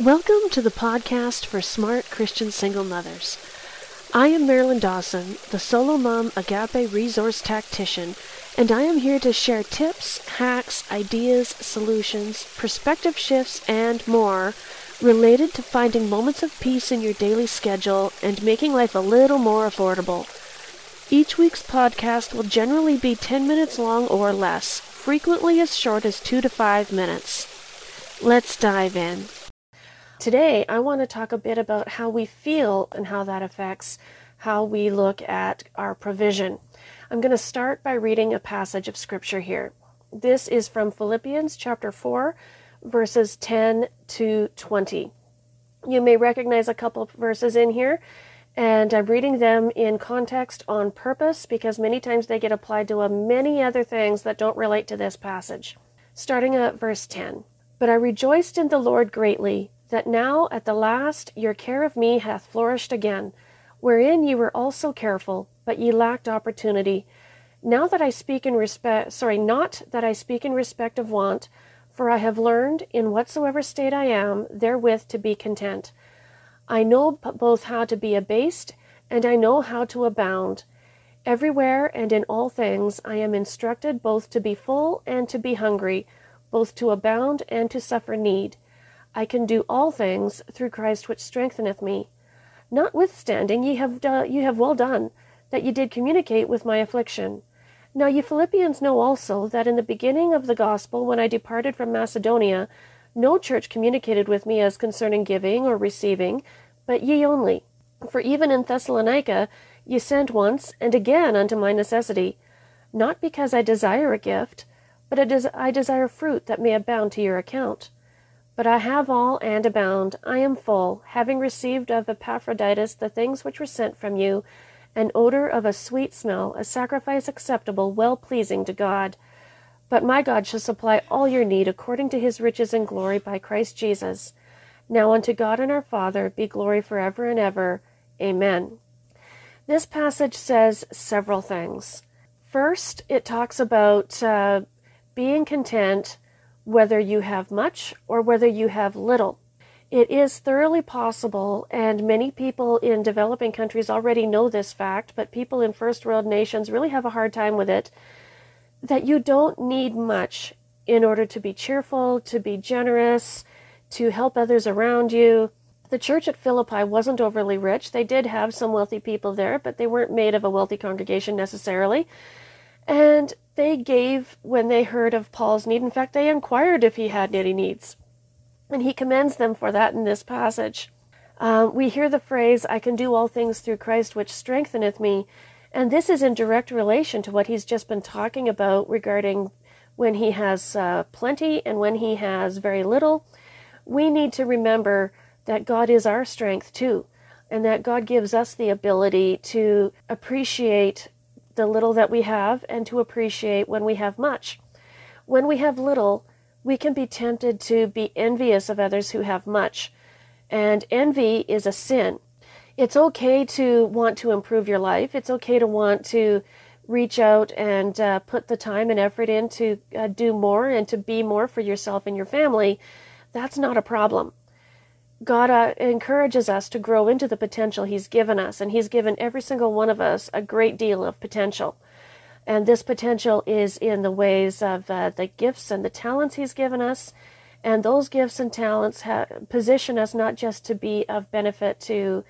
Welcome to the podcast for smart Christian single mothers. I am Marilyn Dawson, the solo mom agape resource tactician, and I am here to share tips, hacks, ideas, solutions, perspective shifts, and more related to finding moments of peace in your daily schedule and making life a little more affordable. Each week's podcast will generally be 10 minutes long or less, frequently as short as 2 to 5 minutes. Let's dive in. Today, I want to talk a bit about how we feel and how that affects how we look at our provision. I'm going to start by reading a passage of scripture here. This is from Philippians chapter 4, verses 10 to 20. You may recognize a couple of verses in here, and I'm reading them in context on purpose because many times they get applied to a many other things that don't relate to this passage. Starting at verse 10. But I rejoiced in the Lord greatly that now at the last your care of me hath flourished again, wherein ye were also careful, but ye lacked opportunity. Now that I speak in respect, sorry, not that I speak in respect of want, for I have learned, in whatsoever state I am, therewith to be content. I know both how to be abased, and I know how to abound. Everywhere and in all things I am instructed both to be full and to be hungry, both to abound and to suffer need. I can do all things through Christ which strengtheneth me. Notwithstanding, ye have, do, ye have well done, that ye did communicate with my affliction. Now ye Philippians know also that in the beginning of the gospel, when I departed from Macedonia, no church communicated with me as concerning giving or receiving, but ye only. For even in Thessalonica ye sent once and again unto my necessity, not because I desire a gift, but I desire fruit that may abound to your account. But I have all and abound. I am full, having received of Epaphroditus the things which were sent from you, an odor of a sweet smell, a sacrifice acceptable, well pleasing to God. But my God shall supply all your need according to his riches and glory by Christ Jesus. Now unto God and our Father be glory forever and ever. Amen. This passage says several things. First, it talks about uh, being content whether you have much or whether you have little. It is thoroughly possible, and many people in developing countries already know this fact, but people in first world nations really have a hard time with it, that you don't need much in order to be cheerful, to be generous, to help others around you. The church at Philippi wasn't overly rich. They did have some wealthy people there, but they weren't made of a wealthy congregation necessarily. And they gave when they heard of Paul's need. In fact, they inquired if he had any needs. And he commends them for that in this passage. Uh, we hear the phrase, I can do all things through Christ which strengtheneth me. And this is in direct relation to what he's just been talking about regarding when he has uh, plenty and when he has very little. We need to remember that God is our strength too, and that God gives us the ability to appreciate the little that we have and to appreciate when we have much. When we have little, we can be tempted to be envious of others who have much. And envy is a sin. It's okay to want to improve your life. It's okay to want to reach out and uh, put the time and effort in to uh, do more and to be more for yourself and your family. That's not a problem. God uh, encourages us to grow into the potential He's given us, and He's given every single one of us a great deal of potential. And this potential is in the ways of uh, the gifts and the talents He's given us. And those gifts and talents ha- position us not just to be of benefit to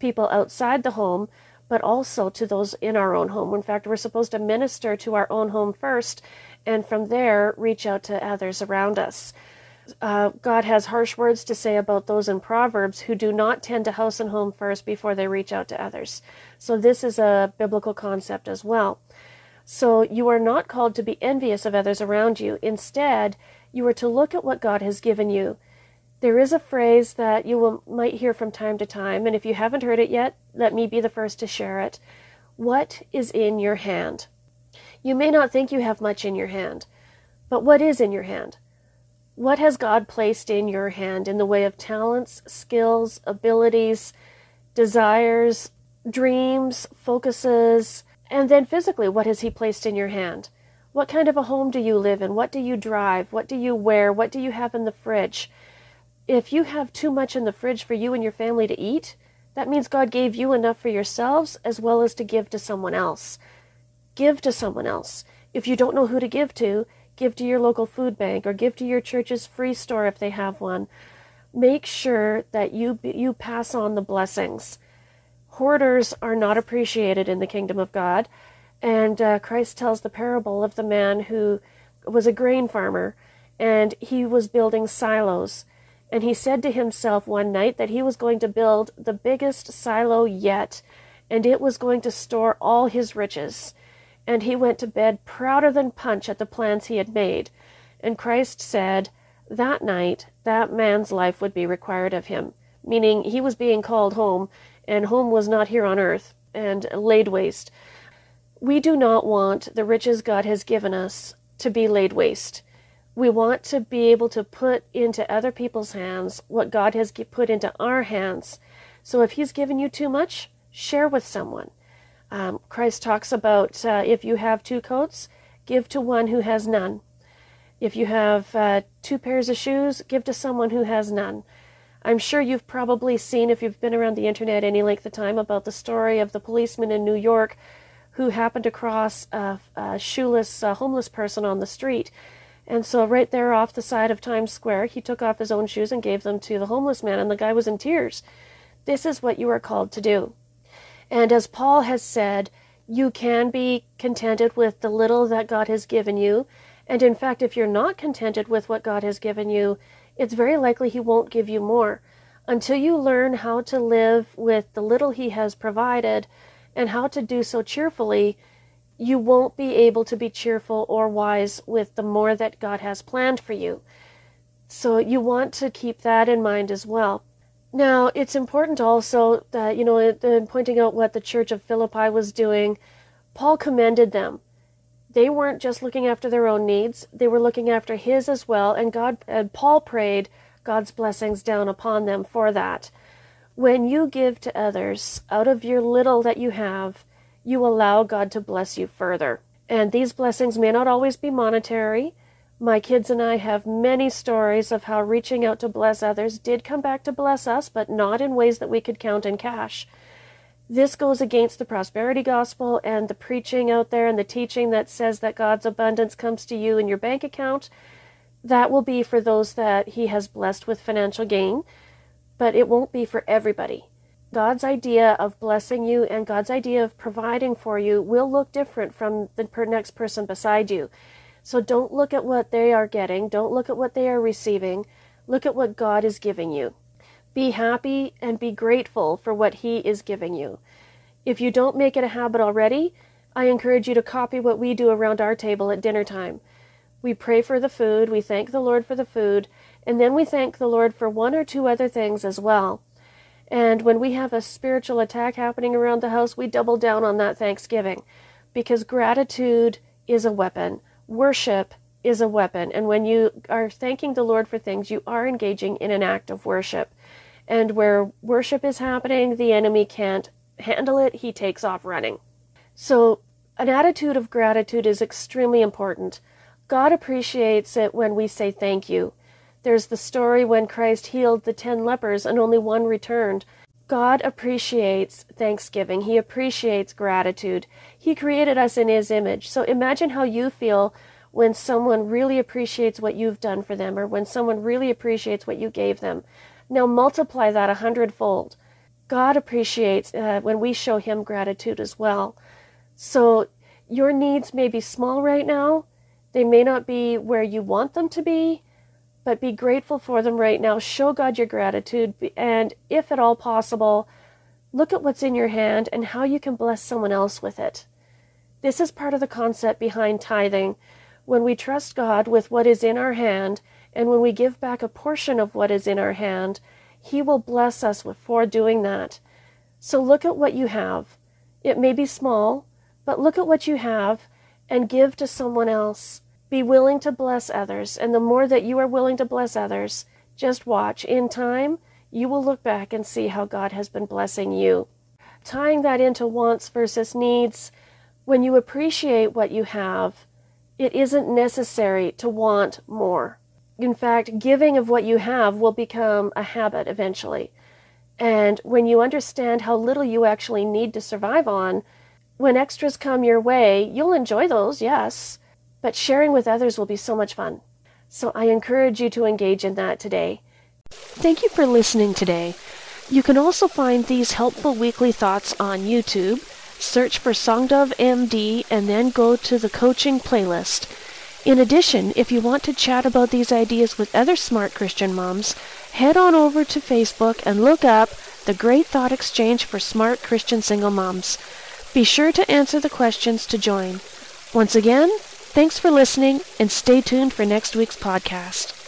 people outside the home, but also to those in our own home. In fact, we're supposed to minister to our own home first, and from there, reach out to others around us. Uh, God has harsh words to say about those in Proverbs who do not tend to house and home first before they reach out to others. So, this is a biblical concept as well. So, you are not called to be envious of others around you. Instead, you are to look at what God has given you. There is a phrase that you will, might hear from time to time, and if you haven't heard it yet, let me be the first to share it. What is in your hand? You may not think you have much in your hand, but what is in your hand? What has God placed in your hand in the way of talents, skills, abilities, desires, dreams, focuses, and then physically, what has He placed in your hand? What kind of a home do you live in? What do you drive? What do you wear? What do you have in the fridge? If you have too much in the fridge for you and your family to eat, that means God gave you enough for yourselves as well as to give to someone else. Give to someone else. If you don't know who to give to, give to your local food bank or give to your church's free store if they have one. Make sure that you you pass on the blessings. Hoarders are not appreciated in the kingdom of God, and uh, Christ tells the parable of the man who was a grain farmer and he was building silos. And he said to himself one night that he was going to build the biggest silo yet, and it was going to store all his riches. And he went to bed prouder than Punch at the plans he had made. And Christ said, That night, that man's life would be required of him, meaning he was being called home, and home was not here on earth, and laid waste. We do not want the riches God has given us to be laid waste. We want to be able to put into other people's hands what God has put into our hands. So if He's given you too much, share with someone. Um, Christ talks about uh, if you have two coats, give to one who has none. If you have uh, two pairs of shoes, give to someone who has none. I'm sure you've probably seen, if you've been around the internet any length of time, about the story of the policeman in New York who happened across a, a shoeless uh, homeless person on the street. And so, right there off the side of Times Square, he took off his own shoes and gave them to the homeless man, and the guy was in tears. This is what you are called to do. And as Paul has said, you can be contented with the little that God has given you. And in fact, if you're not contented with what God has given you, it's very likely He won't give you more. Until you learn how to live with the little He has provided, and how to do so cheerfully, you won't be able to be cheerful or wise with the more that God has planned for you. So you want to keep that in mind as well. Now, it's important also that, you know, in pointing out what the church of Philippi was doing, Paul commended them. They weren't just looking after their own needs, they were looking after his as well, and God and Paul prayed God's blessings down upon them for that. When you give to others out of your little that you have, you allow God to bless you further. And these blessings may not always be monetary. My kids and I have many stories of how reaching out to bless others did come back to bless us, but not in ways that we could count in cash. This goes against the prosperity gospel and the preaching out there and the teaching that says that God's abundance comes to you in your bank account. That will be for those that He has blessed with financial gain but it won't be for everybody. God's idea of blessing you and God's idea of providing for you will look different from the next person beside you. So don't look at what they are getting, don't look at what they are receiving. Look at what God is giving you. Be happy and be grateful for what He is giving you. If you don't make it a habit already, I encourage you to copy what we do around our table at dinner time. We pray for the food, we thank the Lord for the food, and then we thank the Lord for one or two other things as well. And when we have a spiritual attack happening around the house, we double down on that thanksgiving because gratitude is a weapon. Worship is a weapon. And when you are thanking the Lord for things, you are engaging in an act of worship. And where worship is happening, the enemy can't handle it, he takes off running. So, an attitude of gratitude is extremely important. God appreciates it when we say thank you. There's the story when Christ healed the ten lepers and only one returned. God appreciates thanksgiving. He appreciates gratitude. He created us in His image. So imagine how you feel when someone really appreciates what you've done for them or when someone really appreciates what you gave them. Now multiply that a hundredfold. God appreciates uh, when we show Him gratitude as well. So your needs may be small right now, they may not be where you want them to be but be grateful for them right now. Show God your gratitude, and if at all possible, look at what's in your hand and how you can bless someone else with it. This is part of the concept behind tithing. When we trust God with what is in our hand, and when we give back a portion of what is in our hand, He will bless us for doing that. So look at what you have. It may be small, but look at what you have and give to someone else. Be willing to bless others, and the more that you are willing to bless others, just watch. In time, you will look back and see how God has been blessing you. Tying that into wants versus needs, when you appreciate what you have, it isn't necessary to want more. In fact, giving of what you have will become a habit eventually. And when you understand how little you actually need to survive on, when extras come your way, you'll enjoy those, yes, but sharing with others will be so much fun. So I encourage you to engage in that today. Thank you for listening today. You can also find these helpful weekly thoughts on YouTube. Search for Songdove MD and then go to the coaching playlist. In addition, if you want to chat about these ideas with other smart Christian moms, head on over to Facebook and look up the Great Thought Exchange for Smart Christian Single Moms. Be sure to answer the questions to join. Once again, thanks for listening and stay tuned for next week's podcast.